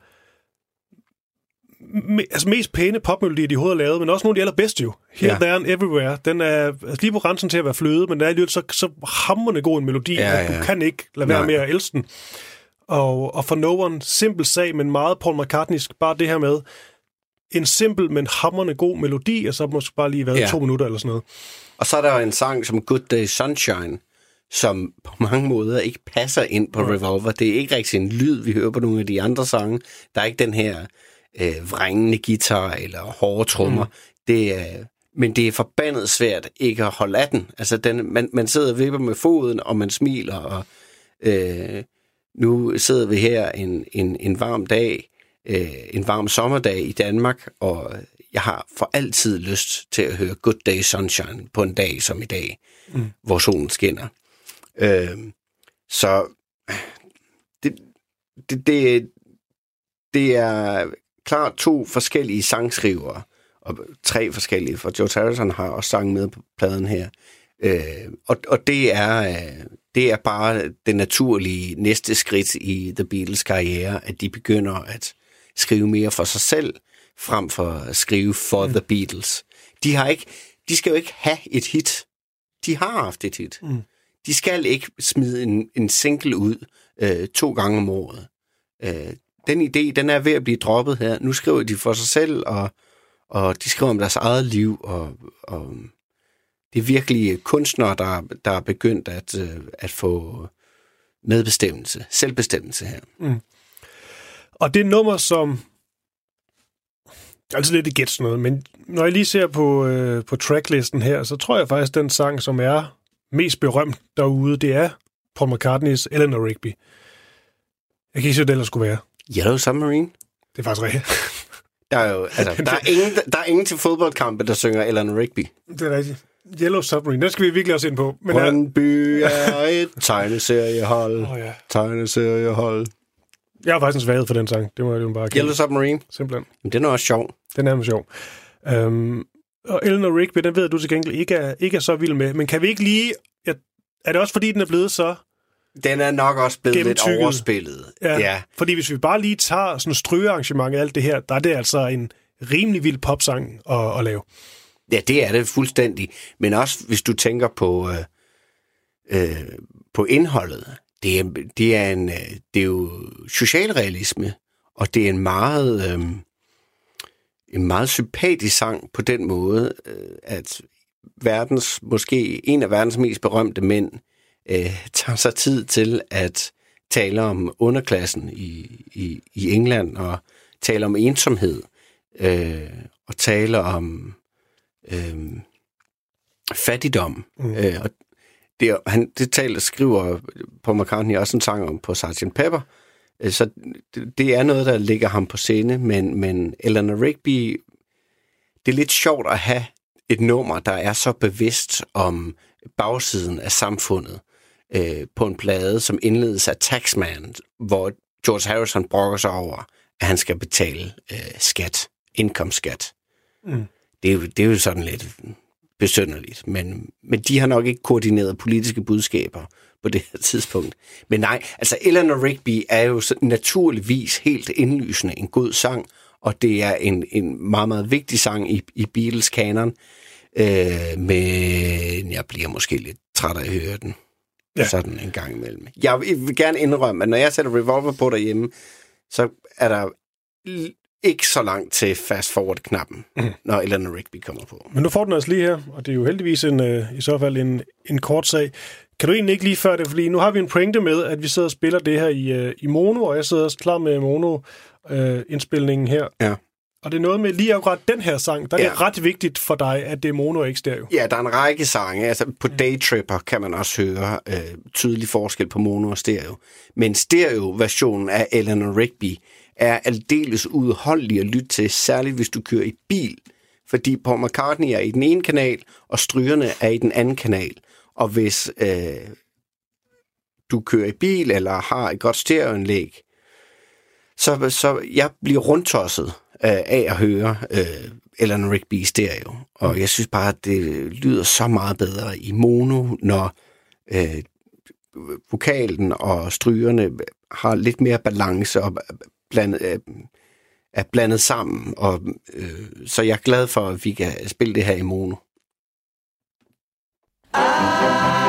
Speaker 2: me, altså mest pæne popmelodier, de overhovedet har lavet, men også nogle af de allerbedste jo. Here,
Speaker 3: Ja.
Speaker 2: There and Everywhere. Den er altså lige på grænsen til at være fløde, men den er alligevel så, så hammerende god en melodi,
Speaker 3: Ja,
Speaker 2: ja, at du kan ikke lade være
Speaker 3: Nej.
Speaker 2: med at elske den. Og, og for No One, simpel sag, men meget Paul McCartneysk, bare det her med en simpel, men hammerende god melodi, og så måske bare lige været
Speaker 3: Ja.
Speaker 2: ja. to minutter eller sådan noget.
Speaker 3: Og så er der jo en sang som Good Day Sunshine, som på mange måder ikke passer ind på Revolver. Det er ikke rigtig en lyd, vi hører på nogle af de andre sange. Der er ikke den her øh, vrængende guitar eller hårde trommer. Mm. Det er, men det er forbandet svært ikke at holde af den. Altså, den, man, man sidder og vipper med foden, og man smiler, og øh, nu sidder vi her en, en, en varm dag, øh, en varm sommerdag i Danmark, og jeg har for altid lyst til at høre Good Day Sunshine på en dag som i dag, mm. hvor solen skinner. Øh, så det, det, det, det er klart to forskellige sangskrivere, og tre forskellige, for George Harrison har også sang med på pladen her. Øh, og, og det er øh, det er bare det naturlige næste skridt i The Beatles karriere, at de begynder at skrive mere for sig selv, frem for at skrive for mm. The Beatles. De har ikke, de skal jo ikke have et hit. De har haft et hit.
Speaker 2: Mm.
Speaker 3: De skal ikke smide en, en single ud øh, to gange om året. Øh, den idé, den er ved at blive droppet her. Nu skriver de for sig selv, og, og de skriver om deres eget liv, og, og det er virkelig kunstnere, der, der er begyndt at, øh, at få medbestemmelse, selvbestemmelse her.
Speaker 2: Mm. Og det nummer, som... Altså lidt et gæt sådan noget, men når jeg lige ser på, øh, på tracklisten her, så tror jeg faktisk, den sang, som er mest berømt derude, det er Paul McCartneys Eleanor Rigby. Jeg kan ikke se, hvad det ellers skulle være.
Speaker 3: Yellow Submarine?
Speaker 2: Det er faktisk rigtigt. [laughs]
Speaker 3: Der er jo, altså, der er ingen, der er ingen til fodboldkampe, der synger Eleanor Rigby.
Speaker 2: Det er rigtigt. Yellow Submarine, den skal vi virkelig også ind på. Men
Speaker 3: Men
Speaker 2: er,
Speaker 3: en by er et [laughs] tegneseriehold.
Speaker 2: Åh, ja.
Speaker 3: Tegneseriehold.
Speaker 2: jeg har faktisk en svaghed for den sang. Det må jeg jo bare erkende.
Speaker 3: Yellow Submarine.
Speaker 2: Simpelthen.
Speaker 3: Men den er også sjov.
Speaker 2: Den er sjov. Um, og Eleanor Rigby, den ved du til gengæld ikke er, ikke er så vild med. Men kan vi ikke lige... Er det også fordi, den er blevet så...
Speaker 3: Den er nok også blevet lidt overspillet.
Speaker 2: Ja,
Speaker 3: ja.
Speaker 2: ja. Fordi hvis vi bare lige tager sådan strygearrangement og alt det her, der er det altså en rimelig vild popsang at, at lave.
Speaker 3: Ja, det er det fuldstændig. Men også hvis du tænker på, øh, øh, på indholdet. Det er, det, er en, øh, det er jo socialrealisme, og det er en meget, øh, en meget sympatisk sang på den måde, øh, at verdens, måske en af verdens mest berømte mænd øh, tager sig tid til at tale om underklassen i, i, i England, og tale om ensomhed, øh, og tale om øh, fattigdom. Mm. Øh, og det, han, det taler, skriver Paul McCartney også en sang om på Sgt. Pepper. Øh, Så det, det er noget, der ligger ham på scene, men, men Eleanor Rigby, det er lidt sjovt at have et nummer, der er så bevidst om bagsiden af samfundet øh, på en plade, som indledes af Taxman, hvor George Harrison brokker sig over, at han skal betale øh, skat, indkomstskat.
Speaker 2: Mm.
Speaker 3: Det, er jo, det er jo sådan lidt besynderligt, men, men de har nok ikke koordineret politiske budskaber på det her tidspunkt. Men nej, altså Eleanor Rigby er jo naturligvis helt indlysende en god sang, og det er en, en meget, meget vigtig sang i, i Beatles kanon. Øh, men jeg bliver måske lidt træt af at høre den.
Speaker 2: Ja.
Speaker 3: Sådan en gang imellem. Jeg vil gerne indrømme, at når jeg sætter Revolver på derhjemme, så er der ikke så langt til fast forward-knappen, mm. når Eleanor Rigby kommer på.
Speaker 2: Men nu får den altså lige her, og det er jo heldigvis en, øh, i så fald en, en kort sag. Kan du egentlig ikke lige før det, fordi nu har vi en pointe med, at vi sidder og spiller det her i, øh, i mono, og jeg sidder også klar med mono-indspilningen her.
Speaker 3: Ja.
Speaker 2: Og det er noget med lige akkurat den her sang, der er
Speaker 3: Ja.
Speaker 2: det ret vigtigt for dig, at det er mono og ikke stereo.
Speaker 3: Ja, der er en række sange. Altså, på Daytripper kan man også høre øh, tydelig forskel på mono og stereo. Men stereo-versionen af Eleanor Rigby er aldeles udholdelig at lytte til, særligt hvis du kører i bil. Fordi Paul McCartney er i den ene kanal, og strygerne er i den anden kanal. Og hvis øh, du kører i bil eller har et godt stereoanlæg, så, så jeg bliver rundtosset øh, af at høre øh, Ellen Rigby i stereo. Og jeg synes bare, at det lyder så meget bedre i mono, når øh, vokalen og strygerne har lidt mere balance og blandet, øh, er blandet sammen. Og, øh, så jeg er glad for, at vi kan spille det her i mono.
Speaker 10: Ah!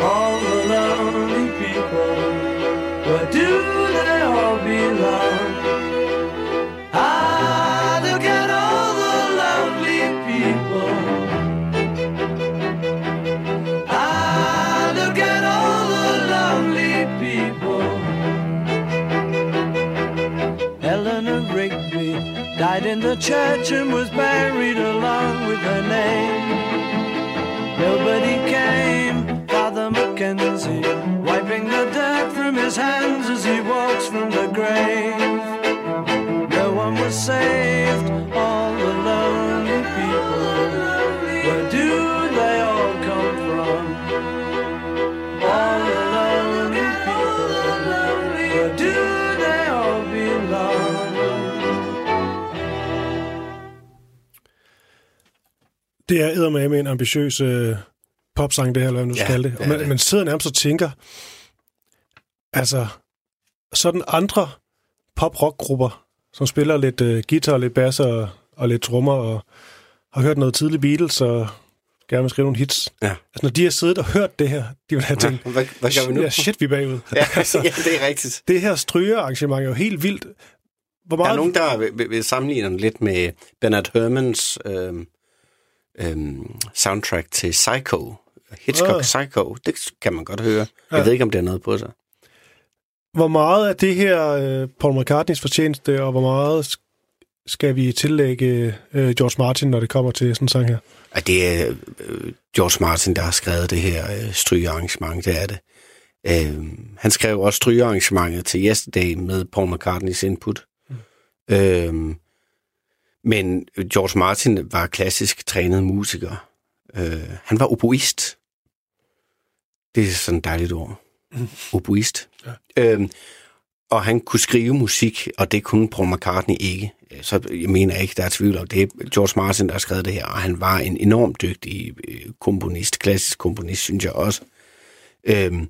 Speaker 10: All the lonely people. Where do they all belong? Ah, look at all the lonely people. Ah, look at all the lonely people. Eleanor Rigby died in the church and was buried along with her name. Nobody came, Mackenzie, wiping the dirt from his hands as he walks from the grave. No one was saved, all the lonely people. Where do they all come from? All the lonely people. Where do they all belong?
Speaker 2: Det er eddermame en ambitiøs øh, popsang, det her, eller hvad nu
Speaker 3: Ja,
Speaker 2: skal det. Og man,
Speaker 3: det.
Speaker 2: man sidder nærmest og tænker, altså, sådan andre pop-rock-grupper, som spiller lidt øh, guitar, lidt bass og, og lidt trommer, og har hørt noget tidligt Beatles, og gerne vil skrive nogle hits.
Speaker 3: Ja.
Speaker 2: Altså, når de har siddet og hørt det her, de vil have tænkt,
Speaker 3: hvad, hvad gør vi nu?
Speaker 2: Ja, shit, vi er bagud.
Speaker 3: Ja, [laughs] ja, det er rigtigt.
Speaker 2: Det her strygearrangement er jo helt vildt. Hvor
Speaker 3: Der
Speaker 2: meget...
Speaker 3: er nogen, der vil, vil, sammenligne den lidt med Bernard Herrmanns øhm, øhm, soundtrack til Psycho. Hitchcock
Speaker 2: Ah.
Speaker 3: Psycho. Det kan man godt høre.
Speaker 2: Ja.
Speaker 3: Jeg ved ikke, om det har noget på sig.
Speaker 2: Hvor meget er det her øh, Paul McCartneys fortjeneste, og hvor meget sk- skal vi tillægge øh, George Martin, når det kommer til sådan en sang her?
Speaker 3: At det er øh, George Martin, der har skrevet det her øh, strygearrangement, det er det. Øh, han skrev også strygearrangementet til Yesterday med Paul McCartneys input. Mm. Øh, men George Martin var klassisk trænet musiker. Øh, han var oboist. Det er sådan et dejligt ord.
Speaker 2: Mm.
Speaker 3: Oboist. Ja. Øh, og han kunne skrive musik, og det kunne Paul McCartney ikke. Så jeg mener ikke, der er tvivl om, det er George Martin, der har skrevet det her, og han var en enormt dygtig øh, komponist, klassisk komponist, synes jeg også. Øhm,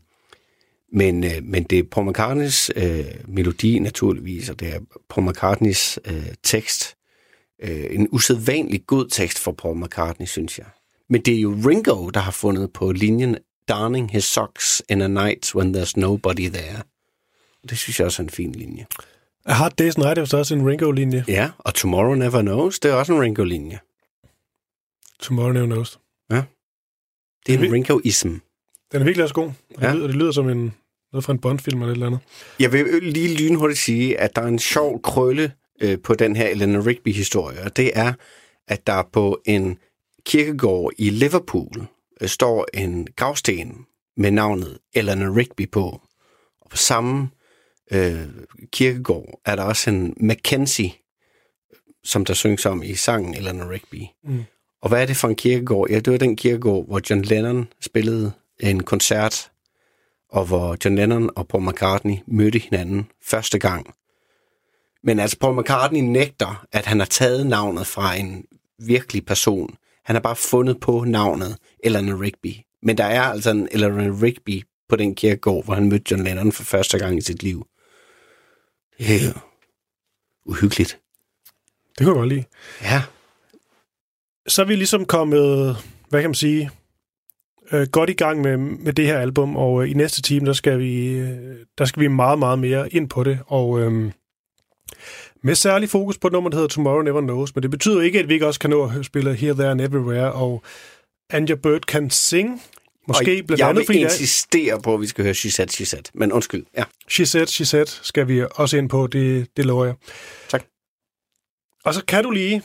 Speaker 3: men, øh, men det er Paul McCartneys øh, melodi naturligvis, og det er Paul McCartneys øh, tekst. Øh, en usædvanlig god tekst for Paul McCartney, synes jeg. Men det er jo Ringo, der har fundet på linjen Darning his socks in a night when there's nobody there. Det synes jeg også er en fin linje.
Speaker 2: Er Hard Days Night også en Ringo-linje?
Speaker 3: Ja, og Tomorrow Never Knows, det er også en Ringo-linje.
Speaker 2: Tomorrow Never Knows.
Speaker 3: Ja. Det er en Ringo-ism.
Speaker 2: Den er virkelig også god. Det,
Speaker 3: Ja.
Speaker 2: lyder, det lyder som en, noget fra en Bond-film eller et eller andet.
Speaker 3: Jeg vil lige lynhurtigt sige, at der er en sjov krølle øh, på den her Eleanor Rigby-historie, og det er, at der på en kirkegård i Liverpool står en gravsten med navnet Eleanor Rigby på. Og på samme øh, kirkegård er der også en Mackenzie, som der synges om i sangen Eleanor Rigby.
Speaker 2: Mm.
Speaker 3: Og hvad er det for en kirkegård? Ja, det var den kirkegård, hvor John Lennon spillede en koncert, og hvor John Lennon og Paul McCartney mødte hinanden første gang. Men altså, Paul McCartney nægter, at han har taget navnet fra en virkelig person. Han har bare fundet på navnet Eleanor Rigby. Men der er altså en Eleanor Rigby på den kirkegård, hvor han mødte John Lennon for første gang i sit liv. Det er jo uhyggeligt.
Speaker 2: Det kunne jeg godt lide.
Speaker 3: Ja.
Speaker 2: Så er vi ligesom kommet, hvad kan man sige, øh, godt i gang med, med det her album, og øh, i næste time, der skal, vi, øh, der skal vi meget, meget mere ind på det, og øh, med særlig fokus på et nummer, der hedder Tomorrow Never Knows, men det betyder ikke, at vi ikke også kan nå at spille Here, There and Everywhere, og Anja Bird kan sing. Måske
Speaker 3: Og
Speaker 2: blandt
Speaker 3: jeg
Speaker 2: andet,
Speaker 3: vil
Speaker 2: er-
Speaker 3: insistere på, at vi skal høre She Said, She Said. Men undskyld, ja.
Speaker 2: She Said, She Said skal vi også ind på, det, det lover jeg.
Speaker 3: Tak.
Speaker 2: Og så kan du lige,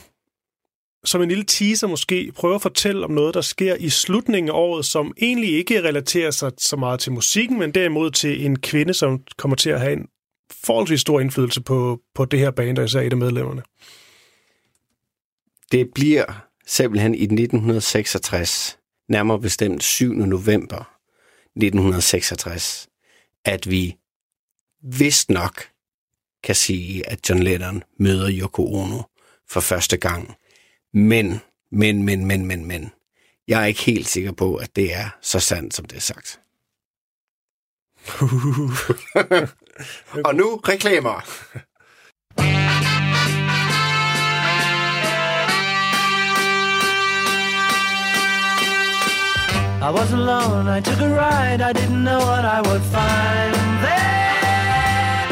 Speaker 2: som en lille teaser måske, prøve at fortælle om noget, der sker i slutningen af året, som egentlig ikke relaterer sig så meget til musikken, men derimod til en kvinde, som kommer til at have en forholdsvis stor indflydelse på, på det her band, og især et af medlemmerne.
Speaker 3: Det bliver simpelthen i 1966, nærmere bestemt 7. november 1966, at vi vist nok kan sige, at John Lennon møder Yoko Ono for første gang. Men, men, men, men, men, men. Jeg er ikke helt sikker på, at det er så sandt, som det er sagt. Og nu reklamer.
Speaker 10: I was alone, I took a ride, I didn't know what I would find there.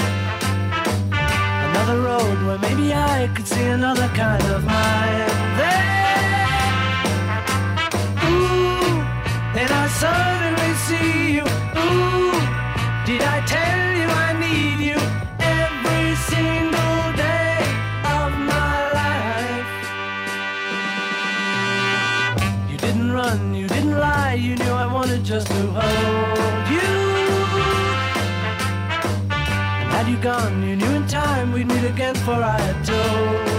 Speaker 10: Another road where maybe I could see another kind of mind there. Ooh, then I suddenly see you. Did I tell you I need you every single day of my life? You didn't run, you didn't lie, you knew I wanted just to hold you. And had you gone, you knew in time we'd meet again, for I had told